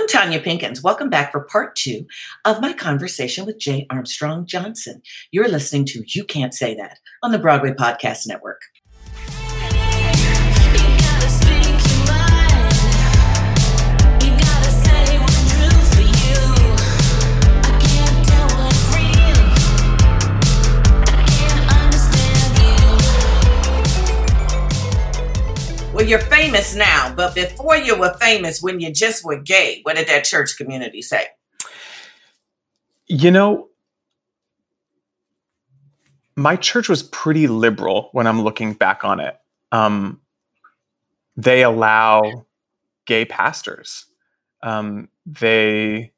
I'm Tonya Pinkins. Welcome back for part two of my conversation with Jay Armstrong Johnson. You're listening to You Can't Say That on the Broadway Podcast Network. Well, you're famous now, but before you were famous, when you just were gay, what did that church community say? You know, my church was pretty liberal when I'm looking back on it. Um, they allow gay pastors. Um, they,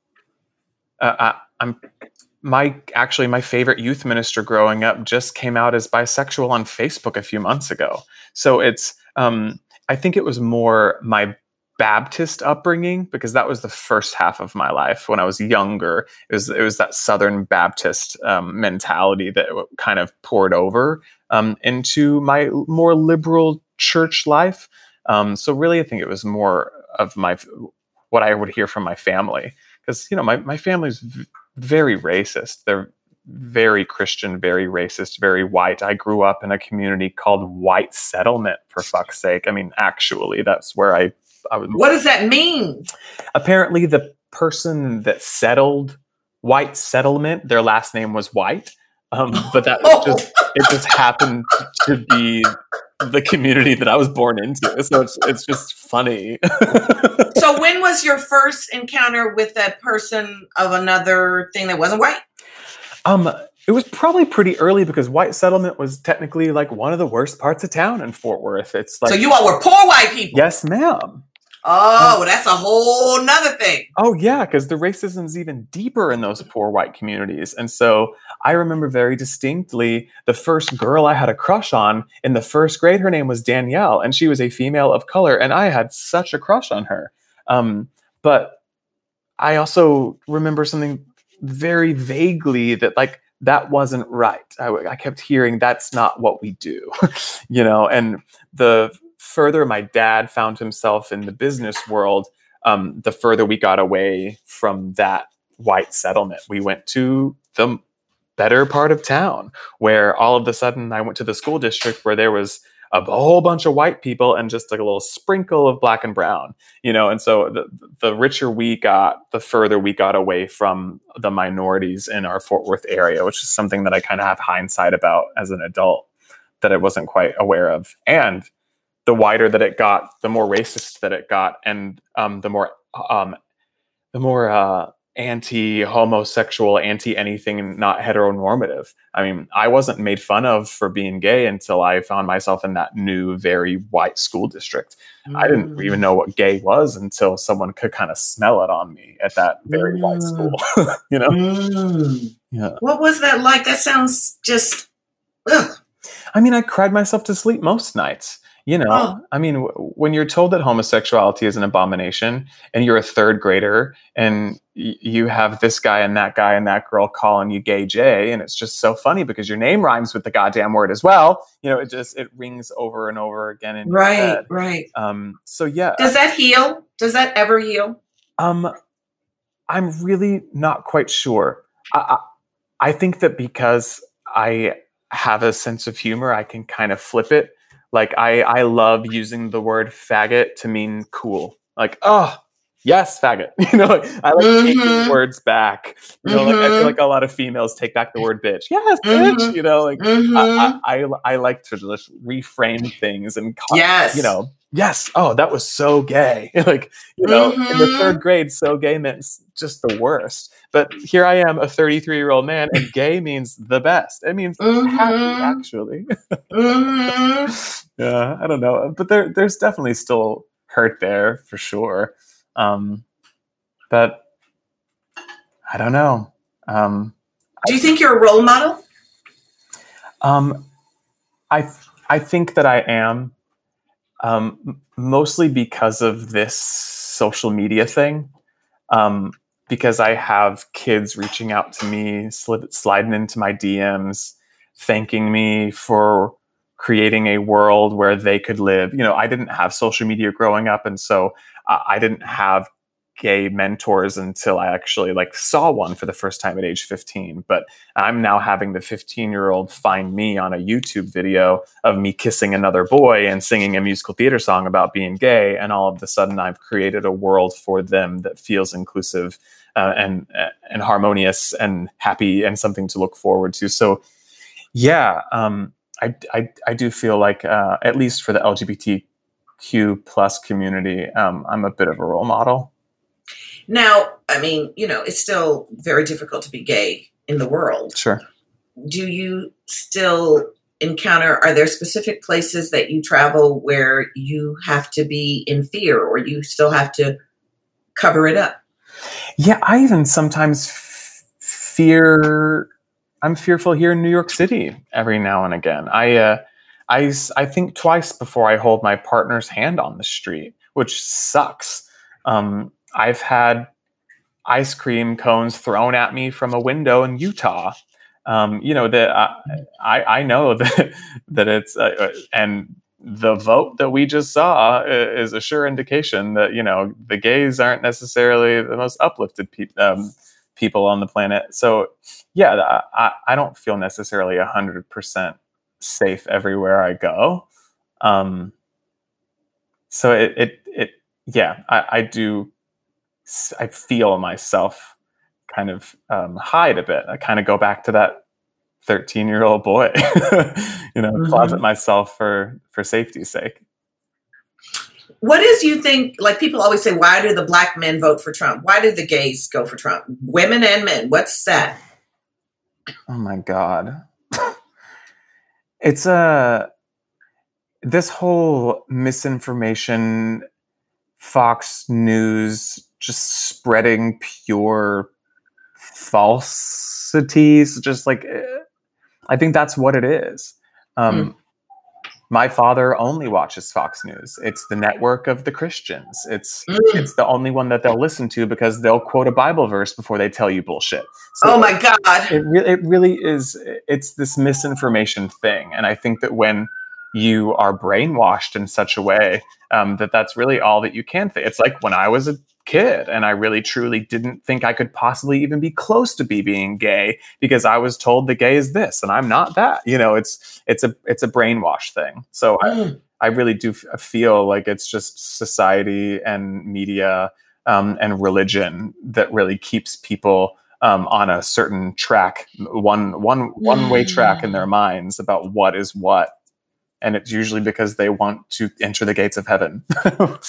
uh, I, I'm my actually my favorite youth minister growing up just came out as bisexual on Facebook a few months ago. So it's um, I think it was more my Baptist upbringing because that was the first half of my life when I was younger. It was it was that Southern Baptist um, mentality that kind of poured over um, into my more liberal church life. Um, so really, I think it was more of my what I would hear from my family because you know my my family's v- very racist. They're very Christian, very racist, very white. I grew up in a community called White Settlement, for fuck's sake. I mean, actually, that's where I, I was. What does that mean? Apparently, the person that settled White Settlement, their last name was White. Um, but that was just it just happened to be the community that I was born into. So it's it's just funny. so when was your first encounter with a person of another thing that wasn't white? Um, it was probably pretty early because White Settlement was technically like one of the worst parts of town in Fort Worth. It's like so you all were poor white people. Yes, ma'am. Oh, um, that's a whole nother thing. Oh yeah, because the racism's even deeper in those poor white communities. And so I remember very distinctly the first girl I had a crush on in the first grade. Her name was Danielle, and she was a female of color, and I had such a crush on her. Um, but I also remember something very vaguely that like that wasn't right. I, I kept hearing that's not what we do, you know. And the further my dad found himself in the business world, um, the further we got away from that white settlement. We went to the better part of town where all of a sudden I went to the school district where there was a whole bunch of white people and just like a little sprinkle of black and brown, you know. And so the, the richer we got, the further we got away from the minorities in our Fort Worth area, which is something that I kind of have hindsight about as an adult that I wasn't quite aware of. And the wider that it got, the more racist that it got, and um, the more um, the more uh, anti-homosexual, anti-anything, not heteronormative. I mean, I wasn't made fun of for being gay until I found myself in that new, very white school district. Mm. I didn't even know what gay was until someone could kind of smell it on me at that very mm. white school. you know? Mm. Yeah. What was that like? That sounds just. Ugh. I mean, I cried myself to sleep most nights. You know, oh. I mean, w- when you're told that homosexuality is an abomination and you're a third grader and y- you have this guy and that guy and that girl calling you gay Jay, and it's just so funny because your name rhymes with the goddamn word as well. You know, it just it rings over and over again. In right, right. Um, so yeah. Does that heal? Does that ever heal? Um, I'm really not quite sure. I, I, I think that because I have a sense of humor, I can kind of flip it Like I I love using the word faggot to mean cool. Like oh yes faggot. You know like, I like Mhm. taking words back. You know like I feel Mhm. like a lot of females take back the word bitch. Yes bitch. Mhm. You know like Mhm. I, I, I I like to just reframe things and Yes. you know yes. Oh that was so gay. Like you know in the third grade so gay meant just the worst. But here i am a 33 year old man and gay means the best. It means happy Mhm. actually. Mhm. yeah i don't know. But there there's definitely still hurt there for sure. Um but i don't know. Um Do you think you're a role model? Um, I I think that I am, um, mostly because of this social media thing. Um, because I have kids reaching out to me, slid, sliding into my DMs, thanking me for creating a world where they could live. You know, I didn't have social media growing up, and so uh, I didn't have gay mentors until I actually like saw one for the first time at age 15. But I'm now having the 15 year old find me on a YouTube video of me kissing another boy and singing a musical theater song about being gay. And all of a sudden, I've created a world for them that feels inclusive uh, and uh, and harmonious and happy and something to look forward to. So, yeah, um, I, I I do feel like uh, at least for the LGBTQ plus community, um, I'm a bit of a role model. Now, I mean, you know, it's still very difficult to be gay in the world. Sure. Do you still encounter, are there specific places that you travel where you have to be in fear or you still have to cover it up? Yeah, I even sometimes f- fear. I'm fearful here in New York City every now and again. I, uh, I I think twice before I hold my partner's hand on the street, which sucks. Um, I've had ice cream cones thrown at me from a window in Utah. Um, you know that I, I, know that that it's uh, uh, and the vote that we just saw is a sure indication that you know the gays aren't necessarily the most uplifted pe- um, people on the planet. So yeah, I, I don't feel necessarily hundred percent safe everywhere I go. Um, so it it it yeah, I, I do. I feel myself kind of um, hide a bit. I kind of go back to that 13 year old boy, you know, closet myself for for safety's sake. What is you think, like people always say, why do the black men vote for Trump? Why did the gays go for Trump? Women and men. What's that? Oh my god. it's a this whole misinformation Fox News just spreading pure falsities just like eh, I think that's what it is. Um my father only watches Fox News. It's the network of the Christians. It's Mm. it's the only one that they'll listen to because they'll quote a Bible verse before they tell you bullshit. So oh my God. it really it really is it's this misinformation thing and i think that when you are brainwashed in such a way um, that that's really all that you can think it's like when i was a kid and i really truly didn't think i could possibly even be close to be being gay because i was told the gay is this and i'm not that you know it's it's a it's a brainwash thing so I, Mm. I really do f- feel like it's just society and media um, and religion that really keeps people um, on a certain track, one one one way track in their minds about what is what, and it's usually because they want to enter the gates of heaven.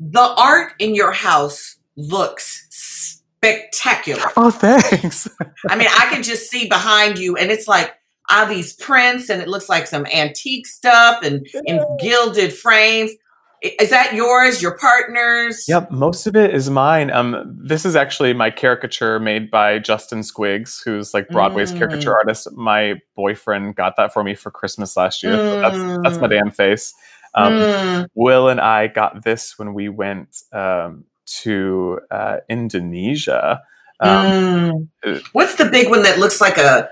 The art in your house looks spectacular. oh, thanks. I mean, I can just see behind you, and it's like all these prints, and it looks like some antique stuff and in gilded frames. Is that yours? Your partner's? Yep, most of it is mine. Um, this is actually my caricature made by Justin Squigs, who's like Broadway's Mm. caricature artist. My boyfriend got that for me for Christmas last year. So that's that's my Mm. damn face. Um, Mm. Will and I got this when we went um, to uh, Indonesia. Um, Mm. What's the big one that looks like a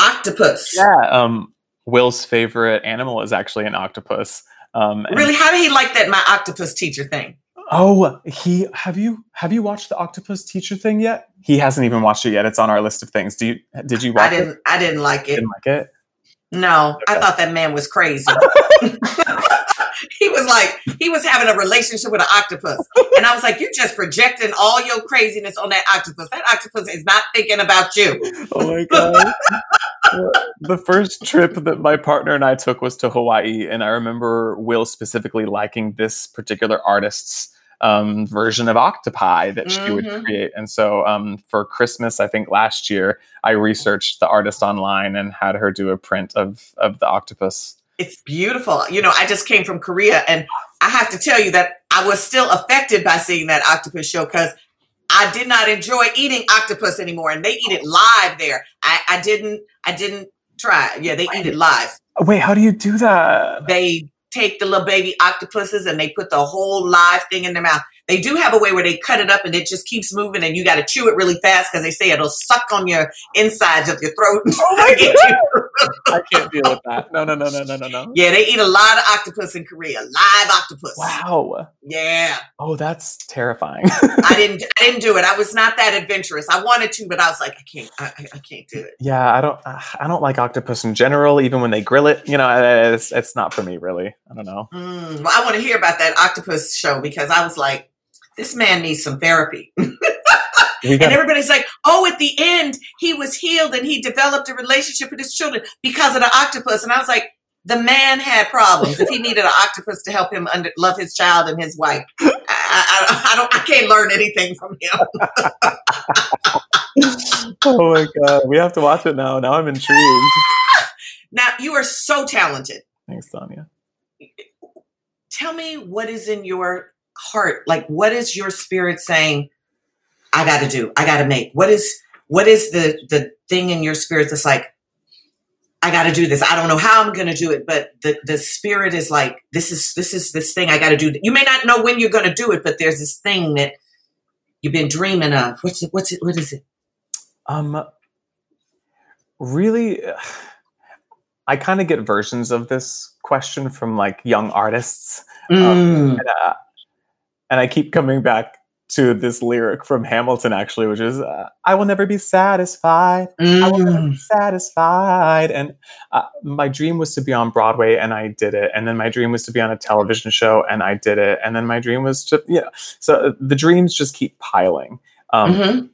octopus? Yeah, um, Will's favorite animal is actually an octopus. Um, Really? How did he like that my octopus teacher thing? Oh, he have you have you watched the octopus teacher thing yet? He hasn't even watched it yet. It's on our list of things. Do you did you watch I didn't. I didn't like it? it. Didn't like it? No, I thought that man was crazy. he was like, he was having a relationship with an octopus. And I was like, you're just projecting all your craziness on that octopus. That octopus is not thinking about you. Oh my god. the first trip that my partner and I took was to Hawaii, and I remember Will specifically liking this particular artist's um, version of octopi that she would Mhm. create. And so um, for Christmas, I think last year, I researched the artist online and had her do a print of of the octopus. It's beautiful. You know, I just came from Korea and I have to tell you that I was still affected by seeing that octopus show because I did not enjoy eating octopus anymore. And they eat it live there. I, I didn't I didn't try. Yeah, they eat it live. Wait, how do you do that? They take the little baby octopuses and they put the whole live thing in their mouth. They do have a way where they cut it up and it just keeps moving and you got to chew it really fast because they say it'll suck on your insides of your throat. Oh my Get you. I can't deal with that. No, no, no, no, no, no, no. yeah, they eat a lot of octopus in Korea. Live octopus. Wow. Yeah. Oh, that's terrifying. I didn't I didn't do it. I was not that adventurous. I wanted to, but I was like, I can't I, I- I can't do it. yeah, I don't. I don't like octopus in general. Even when they grill it, you know, uh, it's it's not for me really. I don't know. Mm, well, I want to hear about that octopus show because I was like, this man needs some therapy. And everybody's like, oh, at the end, he was healed and he developed a relationship with his children because of the octopus. And I was like, the man had problems. If he needed an octopus to help him under, love his child and his wife, I, I, I don't. I can't learn anything from him. oh my god, we have to watch it now. Now I'm intrigued. Now you are so talented. Thanks, Tonya. Tell me what is in your heart. Like, what is your spirit saying? I got to do. I got to make. What is what is the the thing in your spirit that's like? I got to do this. I don't know how I'm going to do it, but the the spirit is like, this is this is this thing I got to do. You may not know when you're going to do it, but there's this thing that you've been dreaming of. What's it? What's it? What is it? Um, really, I kind of get versions of this question from like young artists, Mm. and, uh, and I keep coming back to this lyric from Hamilton, actually, which is uh, "I will never be satisfied." I will never Mm. be satisfied. And uh, my dream was to be on Broadway, and I did it. And then my dream was to be on a television show, and I did it. And then my dream was to, yeah. So uh, the dreams just keep piling. Um, Mhm.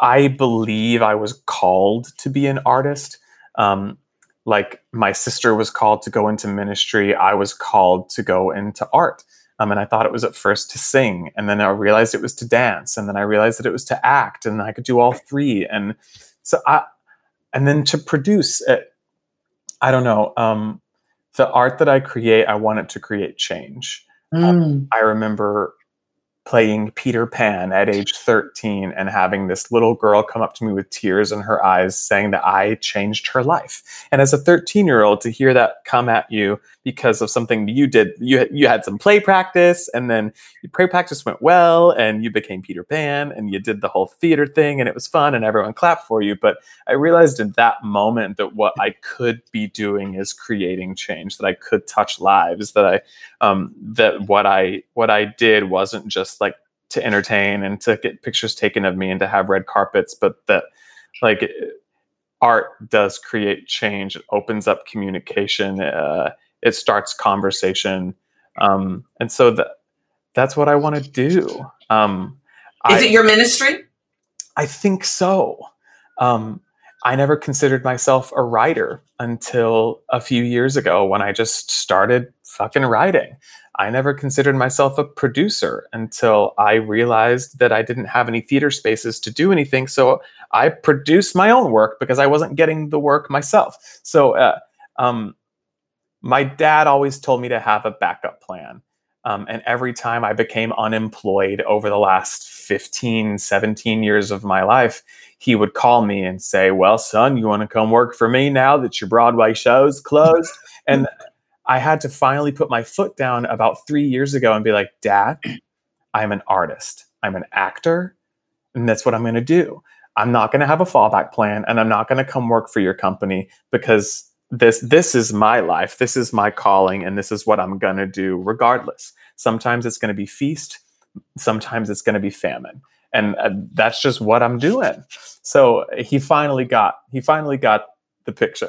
I believe I was called to be an artist. Um, like my sister was called to go into ministry, I was called to go into art. Um, and I thought it was at first to sing, and then I realized it was to dance, and then I realized that it was to act, and I could do all three. And so I, and then to produce it. I don't know. Um, the art that I create, I want it to create change. Mm. I remember playing Peter Pan at age 13 and having this little girl come up to me with tears in her eyes saying that I changed her life. And as a 13 year old, to hear that come at you because of something you did, you, you had some play practice and then your play practice went well and you became Peter Pan and you did the whole theater thing and it was fun and everyone clapped for you. But I realized in that moment that what I could be doing is creating change, that I could touch lives, that I um, that what I what I did wasn't just like to entertain and to get pictures taken of me and to have red carpets, but that like art does create change. It opens up communication. Uh, it starts conversation, um, and so that that's what I want to do. Um, Is I- it your ministry? I think so. Um, I never considered myself a writer until a few years ago when I just started fucking writing. I never considered myself a producer until I realized that I didn't have any theater spaces to do anything. So I produced my own work because I wasn't getting the work myself. So uh, um, my dad always told me to have a backup plan. Um, and every time I became unemployed over the last 15, 17 years of my life, he would call me and say, Well, son, you want to come work for me now that your Broadway show's closed? and I had to finally put my foot down about three years ago and be like, Dad, I'm an artist, I'm an actor, and that's what I'm going to do. I'm not going to have a fallback plan and I'm not going to come work for your company because this this is my life this is my calling and this is what i'm going to do regardless sometimes it's going to be feast sometimes it's going to be famine and uh, that's just what i'm doing so he finally got he finally got the picture,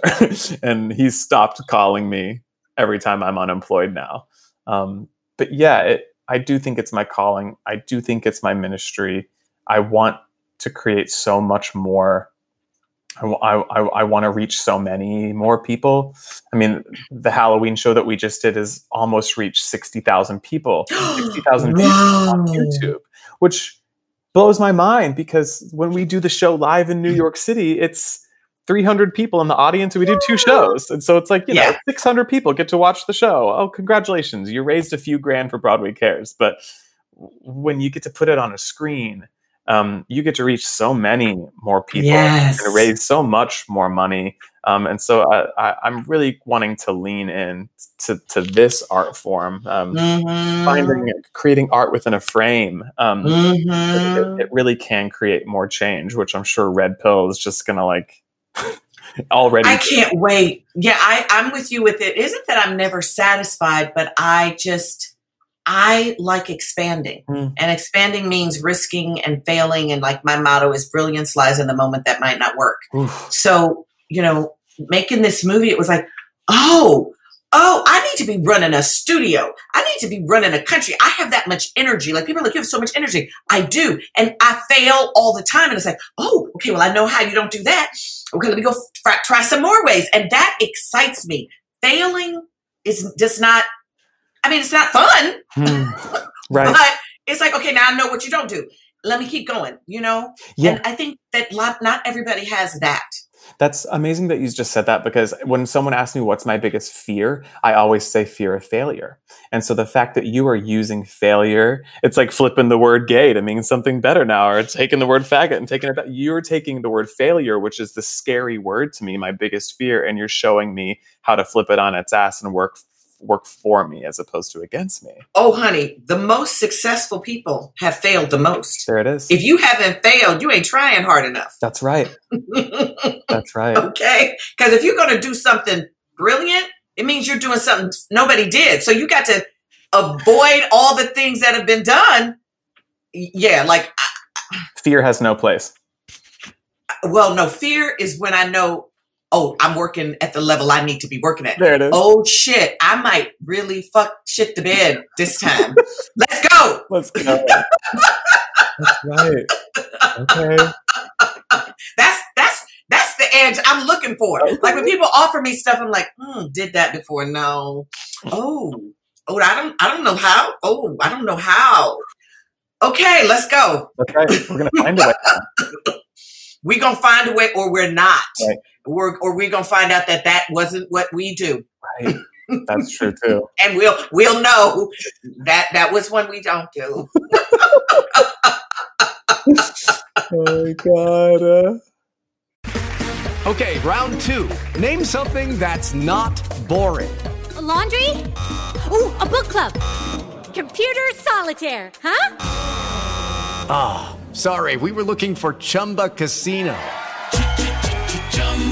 and he stopped calling me every time I'm unemployed now. Um, but yeah, it, I do think it's my calling. I do think it's my ministry. I want to create so much more. I, I, I want to reach so many more people. I mean, the Halloween show that we just did has almost reached 60,000 people, 60,000 people on YouTube, which blows my mind because when we do the show live in New York City, it's 300 people in the audience and we do two shows. And so it's like, you know, 600 people get to watch the show. Oh, congratulations. You raised a few grand for Broadway Cares. But when you get to put it on a screen, um, you get to reach so many more people Yes. and raise so much more money. Um, and so I, I, I'm really wanting to lean in to, to this art form, um, Mhm. finding creating art within a frame. Um, Mhm. it, it really can create more change, which I'm sure Red Pill is just gonna like already. I can't wait. Yeah, I, I'm with you with it. Isn't that I'm never satisfied, but I just I like expanding. Mm. And expanding means risking and failing. And like my motto is brilliance lies in the moment that might not work. Oof. So, you know, making this movie, it was like, oh, oh, I need to be running a studio. I need to be running a country. I have that much energy. Like people are like, you have so much energy. I do. And I fail all the time. And it's like, oh, okay, well, I know how you don't do that. Okay, let me go f- try some more ways. And that excites me. Failing is just not, I mean, it's not fun, Hmm. right. but it's like, okay, now I know what you don't do. Let me keep going, you know? Yeah. And I think that not everybody has that. That's amazing that you just said that because when someone asks me what's my biggest fear, I always say fear of failure. And so the fact that you are using failure, it's like flipping the word gay to mean something better now, or taking the word faggot and taking it back. You're taking the word failure, which is the scary word to me, my biggest fear, and you're showing me how to flip it on its ass and work work for me as opposed to against me. Oh, honey, the most successful people have failed the most. There it is. If you haven't failed, you ain't trying hard enough. That's right. That's right. okay? Because if you're going to do something brilliant, it means you're doing something nobody did. So you got to avoid all the things that have been done. Yeah, like, Fear has no place. well, no, fear is when I know, oh, I'm working at the level I need to be working at. There it is. Oh, shit, I might really fuck shit to bed this time. Let's go. Let's go. That's right. Okay. That's that's that's the edge I'm looking for. Like when people offer me stuff, I'm like, hmm, did that before? No. Oh, oh, I don't, I don't know how. Oh, I don't know how. Okay, let's go. That's right. We're gonna find a way. We're gonna find a way, or we're not. Right. We're, or we're gonna find out that that wasn't what we do, Right. That's true too. and we'll we'll know that that was one we don't do. Oh my god. uh. Okay, round two. Name something that's not boring. A laundry? Ooh, a book club. Computer solitaire, huh? Ah, sorry, we were looking for Chumba Casino.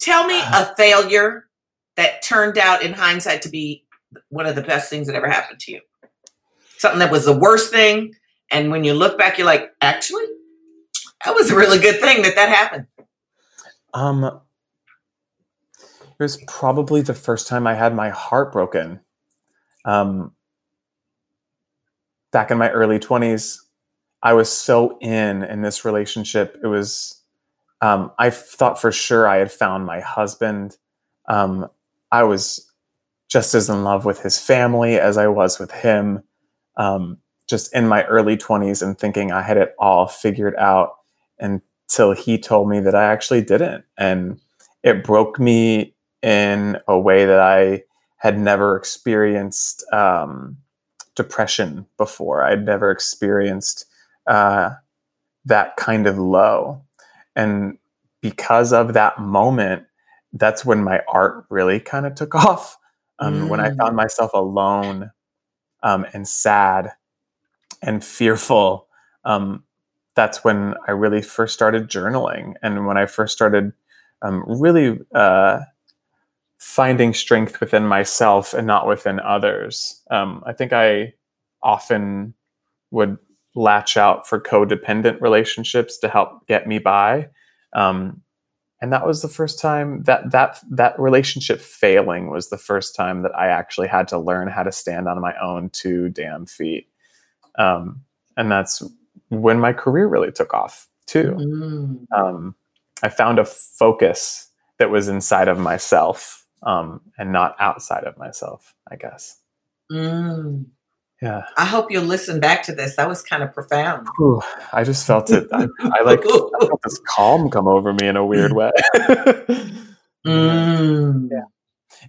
Tell me a failure that turned out in hindsight to be one of the best things that ever happened to you. Something that was the worst thing, and when you look back, you're like, actually, that was a really good thing that that happened. Um, it was probably the first time I had my heart broken. Um, back in my early twenties, I was so in in this relationship. It was, um, I thought for sure I had found my husband. Um, I was just as in love with his family as I was with him. Um, just in my early twenties and thinking I had it all figured out, until he told me that I actually didn't. And it broke me in a way that I had never experienced um, depression before. I'd never experienced uh, that kind of low. And because of that moment, that's when my art really kind of took off. Um, mm. When I found myself alone um, and sad and fearful, um, that's when I really first started journaling. And when I first started um, really uh, finding strength within myself and not within others. Um, I think I often would latch out for codependent relationships to help get me by. Um, and that was the first time that that that relationship failing was the first time that I actually had to learn how to stand on my own two damn feet. Um, and that's when my career really took off too. Mm. Um, I found a focus that was inside of myself um, and not outside of myself, I guess. Mm. Yeah. I hope you'll listen back to this. That was kind of profound. Ooh, I just felt it. I, I like I felt this calm come over me in a weird way. mm. Yeah.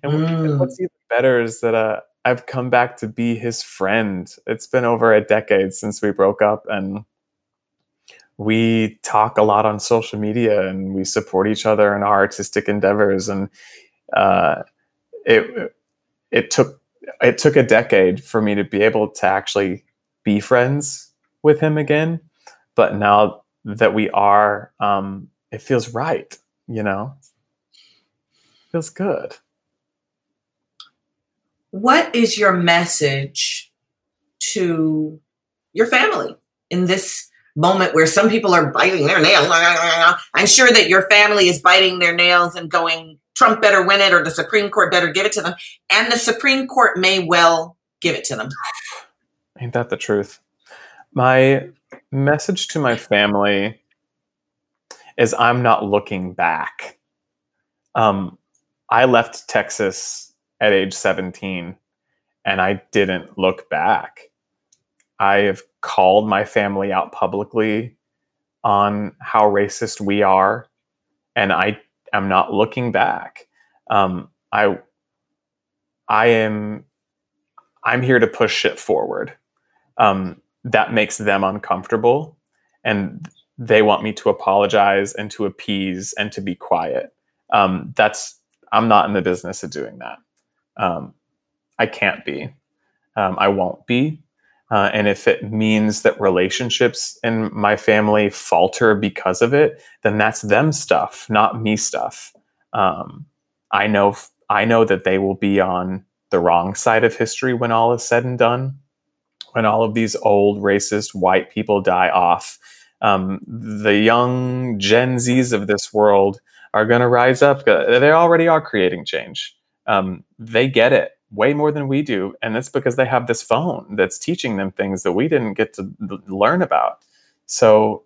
And mm. what's even better is that uh, I've come back to be his friend. It's been over a decade since we broke up, and we talk a lot on social media, and we support each other in our artistic endeavors. And uh, it it took it took a decade for me to be able to actually be friends with him again. But now that we are, um, it feels right. You know, feels good. What is your message to your family in this moment where some people are biting their nails? I'm sure that your family is biting their nails and going, Trump better win it or the Supreme Court better give it to them. And the Supreme Court may well give it to them. Ain't that the truth? My message to my family is I'm not looking back. Um, I left Texas at age 17 and I didn't look back. I have called my family out publicly on how racist we are, and I am not looking back. Um, I I am I'm here to push shit forward. Um, that makes them uncomfortable, and they want me to apologize and to appease and to be quiet. Um, that's I'm not in the business of doing that. Um, I can't be. Um, I won't be. Uh, and if it means that relationships in my family falter because of it, then that's them stuff, not me stuff. Um, I know I know that they will be on the wrong side of history when all is said and done. When all of these old racist white people die off, um, the young Gen Zs of this world are going to rise up. They already are creating change. Um, they get it way more than we do and that's because they have this phone that's teaching them things that we didn't get to learn about. So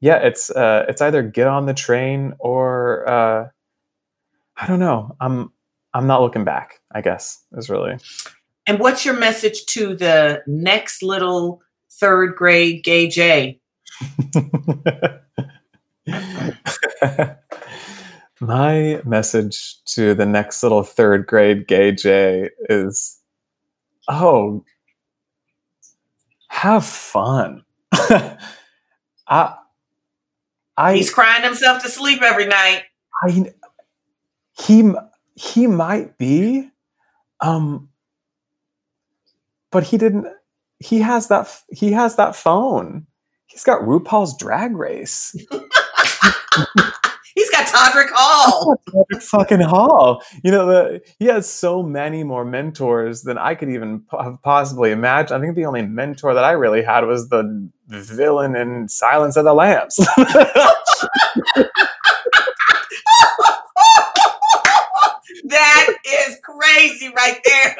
yeah it's uh, it's either get on the train or uh, i don't know. I'm i'm not looking back i guess is really. And what's your message to the next little third grade gay Jay My message to the next little third grade gay Jay is oh, have fun. I, I, He's crying himself to sleep every night. I, he, he might be, um, but he didn't. He has that. He has that phone. He's got RuPaul's Drag Race. Todrick Hall. Todrick fucking Hall. You know, the, he has so many more mentors than I could even have possibly imagine. I think the only mentor that I really had was the villain in Silence of the Lambs. that is crazy right there.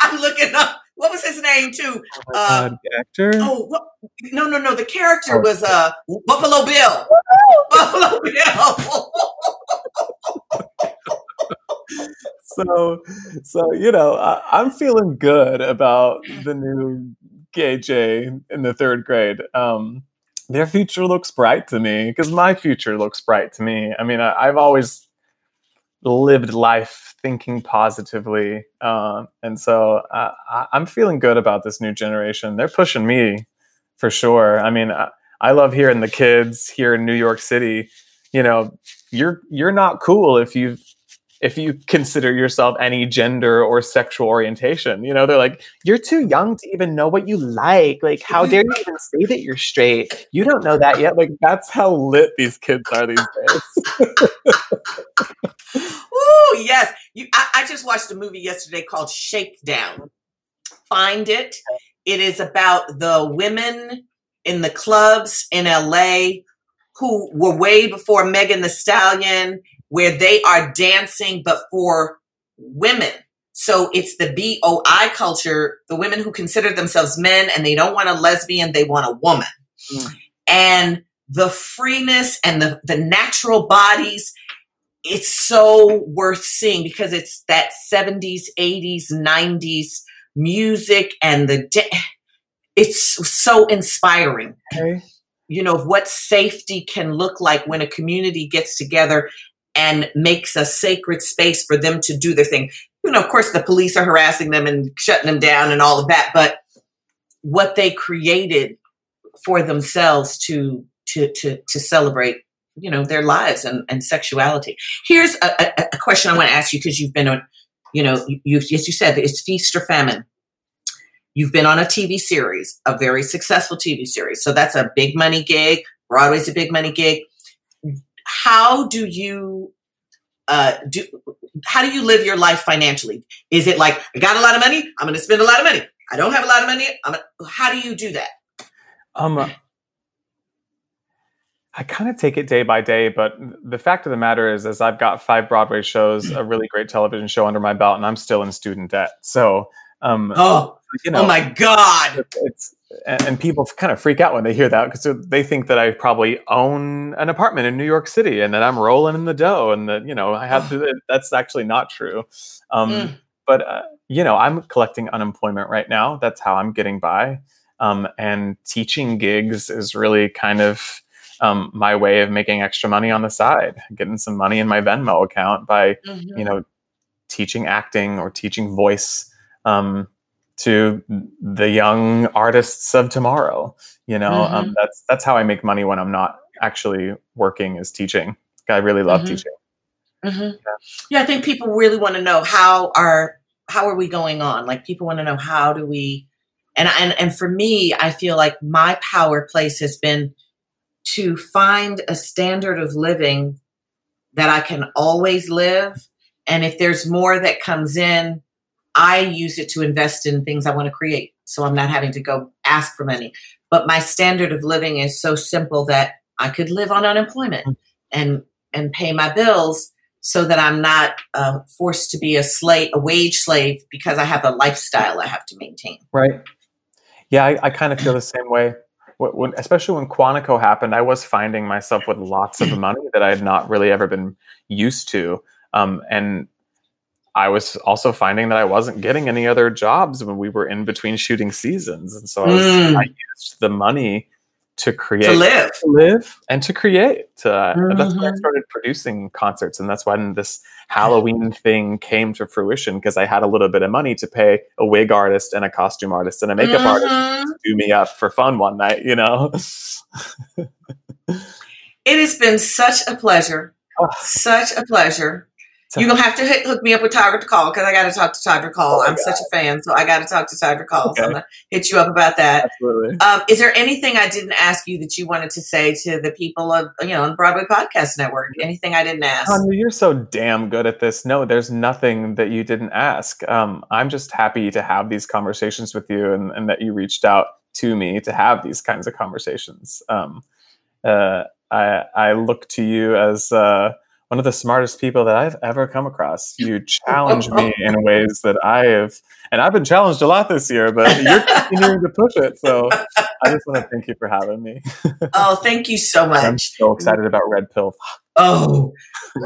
I'm looking up what was his name too? Oh uh, actor? Oh, what? no, no, no. The character oh. was uh Buffalo Bill. Buffalo Bill. so, so you know, I, am feeling good about the new gay Jay in the third grade. Um, their future looks bright to me because my future looks bright to me. I mean, I, I've always lived life thinking positively, uh, and so uh, I, I'm feeling good about this new generation. They're pushing me for sure. I mean, I, I love hearing the kids here in New York City. You know, you're you're not cool if you if you consider yourself any gender or sexual orientation. You know, they're like, you're too young to even know what you like. Like, how dare you even say that you're straight? You don't know that yet. Like, that's how lit these kids are these days. Ooh, yes. You, I, I just watched a movie yesterday called Shakedown. Find it. It is about the women in the clubs in LA who were way before Megan Thee Stallion, where they are dancing, but for women. So it's the BOI culture, the women who consider themselves men and they don't want a lesbian, they want a woman. Mm. And the freeness and the, the natural bodies, it's so worth seeing because it's that 70s, 80s, 90s music and the da- it's so inspiring. Okay. You know, what safety can look like when a community gets together and makes a sacred space for them to do their thing. You know, of course, the police are harassing them and shutting them down and all of that, but what they created for themselves to to to to celebrate, you know, their lives and, and sexuality. Here's a, a, a question I want to ask you because you've been on, you know, you, you as you said, it's feast or famine. You've been on a TV series, a very successful TV series. So that's a big money gig. Broadway's a big money gig. How do you uh, do? How do you live your life financially? Is it like I got a lot of money? I'm going to spend a lot of money. I don't have a lot of money. I'm gonna, how do you do that? Um, I kind of take it day by day, but the fact of the matter is, is I've got five Broadway shows, a really great television show under my belt, and I'm still in student debt. So, um, Oh, you know, oh my God! it's and, and people kind of freak out when they hear that because they think that I probably own an apartment in New York City and that I'm rolling in the dough and that you know I have to. That's actually not true. Um, Mm. But uh, you know, I'm collecting unemployment right now. That's how I'm getting by. Um, and teaching gigs is really kind of um, my way of making extra money on the side, getting some money in my Venmo account by Mhm. you know teaching acting or teaching voice um, to the young artists of tomorrow. You know, um, Mhm. that's that's how I make money when I'm not actually working is teaching. I really love Mhm. teaching. Mhm. Yeah, I think people really want to know how are how are we going on. Like people want to know how do we, and and and for me, I feel like my power place has been to find a standard of living that I can always live, and if there's more that comes in, I use it to invest in things I want to create. So I'm not having to go ask for money. But my standard of living is so simple that I could live on unemployment and and pay my bills so that I'm not uh, forced to be a slave, a wage slave, because I have a lifestyle I have to maintain. Right. Yeah, I, I kind of feel the same way. Wh- When, especially when Quantico happened, I was finding myself with lots of money that I had not really ever been used to. Um, and I was also finding that I wasn't getting any other jobs when we were in between shooting seasons. And so I, was, Mm. I used the money to create, To live. to live and to create. Uh, and That's when I Mhm. started producing concerts. And that's when this Halloween thing came to fruition because I had a little bit of money to pay a wig artist and a costume artist and a makeup artist Mhm. to do me up for fun one night, you know? It has been such a pleasure, Oh. such a pleasure. You're gonna have to hit, hook me up with Tiger Call because I got to talk to Tiger Call. Oh I'm such a fan, so I got to talk to Tiger Call. So I'm gonna hit you up about that. Absolutely. Um, is there anything I didn't ask you that you wanted to say to the people of you know the Broadway Podcast Network? Anything I didn't ask? You're so damn good at this. No, there's nothing that you didn't ask. Um, I'm just happy to have these conversations with you and, and that you reached out to me to have these kinds of conversations. Um, uh, I, I look to you as uh, one of the smartest people that I've ever come across. You challenge me in ways that I have, and I've been challenged a lot this year, but you're continuing to push it. So I just want to thank you for having me. oh, thank you so much. I'm so excited about Red Pill. Oh,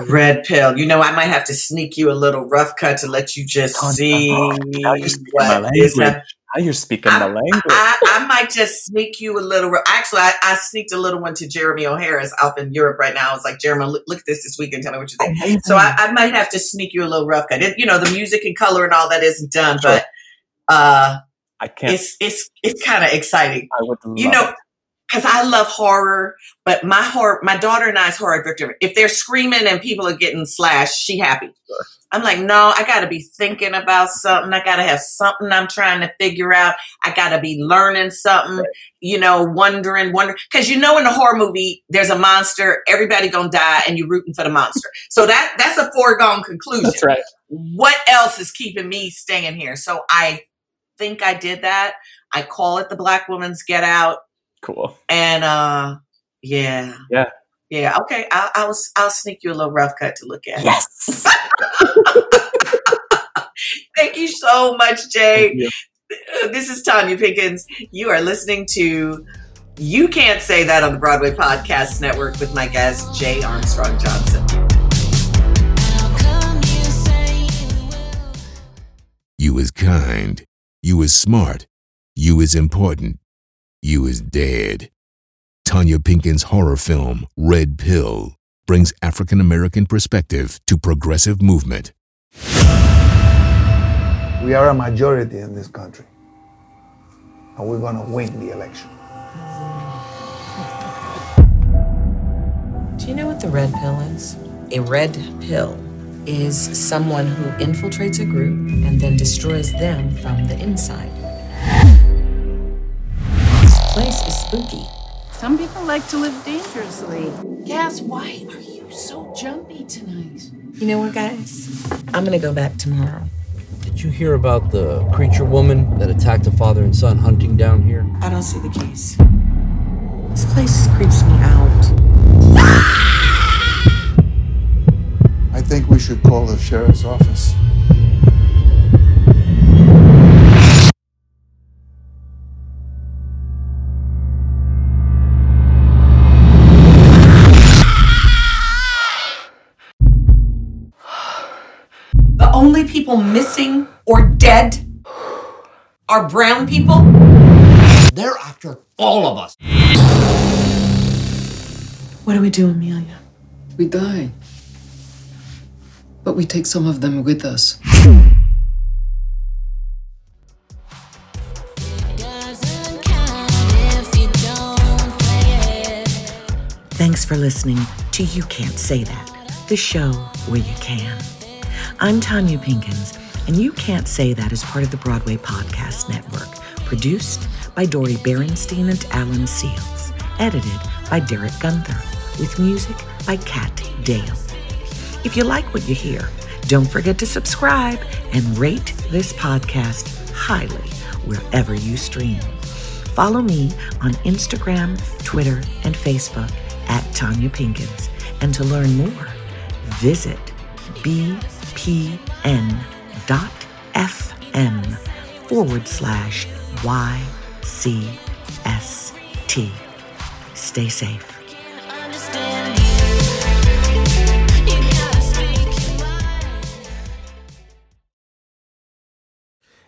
red pill. You know, I might have to sneak you a little rough cut to let you just see Now you're speaking what my language. Now you're speaking my language. I, I might just sneak you a little. Actually, I, I sneaked a little one to Jeremy O. Harris out in Europe right now. I was like, Jeremy, look, look at this this weekend. tell me what you think. So I, I might have to sneak you a little rough cut. It, you know, the music and color and all that isn't done, Sure. but uh, I can't. it's it's it's kind of exciting. I would You know, it. Because I love horror, but my horror, my daughter and I's horror victim. If they're screaming and people are getting slashed, she happy. I'm like, no, I got to be thinking about something. I got to have something I'm trying to figure out. I got to be learning something, you know, wondering, wondering. Because you know, in a horror movie, there's a monster. Everybody gonna die, and you're rooting for the monster. So that that's a foregone conclusion. That's right. What else is keeping me staying here? So I think I did that. I call it the Black Woman's Get Out. Cool. And uh yeah. Yeah. Yeah. Okay. I'll I'll, I'll sneak you a little rough cut to look at. Yes. Thank you so much, Jay. Thank you. This is Tonya Pinkins. You are listening to You Can't Say That on the Broadway Podcast Network with my guest, Jay Armstrong Johnson. You is kind. You is smart. You is important. You is dead. Tonya Pinkins' horror film, Red Pill, brings African American perspective to progressive movement. We are a majority in this country. And we're going to win the election. Do you know what the red pill is? A red pill is someone who infiltrates a group and then destroys them from the inside. This place is spooky. Some people like to live dangerously. Cass, why are you so jumpy tonight? You know what, guys? I'm gonna go back tomorrow. Did you hear about the creature woman that attacked a father and son hunting down here? I don't see the case. This place creeps me out. I think we should call the sheriff's office. People missing or dead are brown people? They're after all of us. What do we do, Amelia? We die. But we take some of them with us. Thanks for listening to You Can't Say That, the show where you can. I'm Tonya Pinkins, and You Can't Say That is part of the Broadway Podcast Network, produced by Dori Berinstein and Alan Seales, edited by Derek Gunther, with music by Kat Dale. If you like what you hear, don't forget to subscribe and rate this podcast highly wherever you stream. Follow me on Instagram, Twitter, and Facebook at Tonya Pinkins. And to learn more, visit bpn.fm forward slash YCST. Stay safe.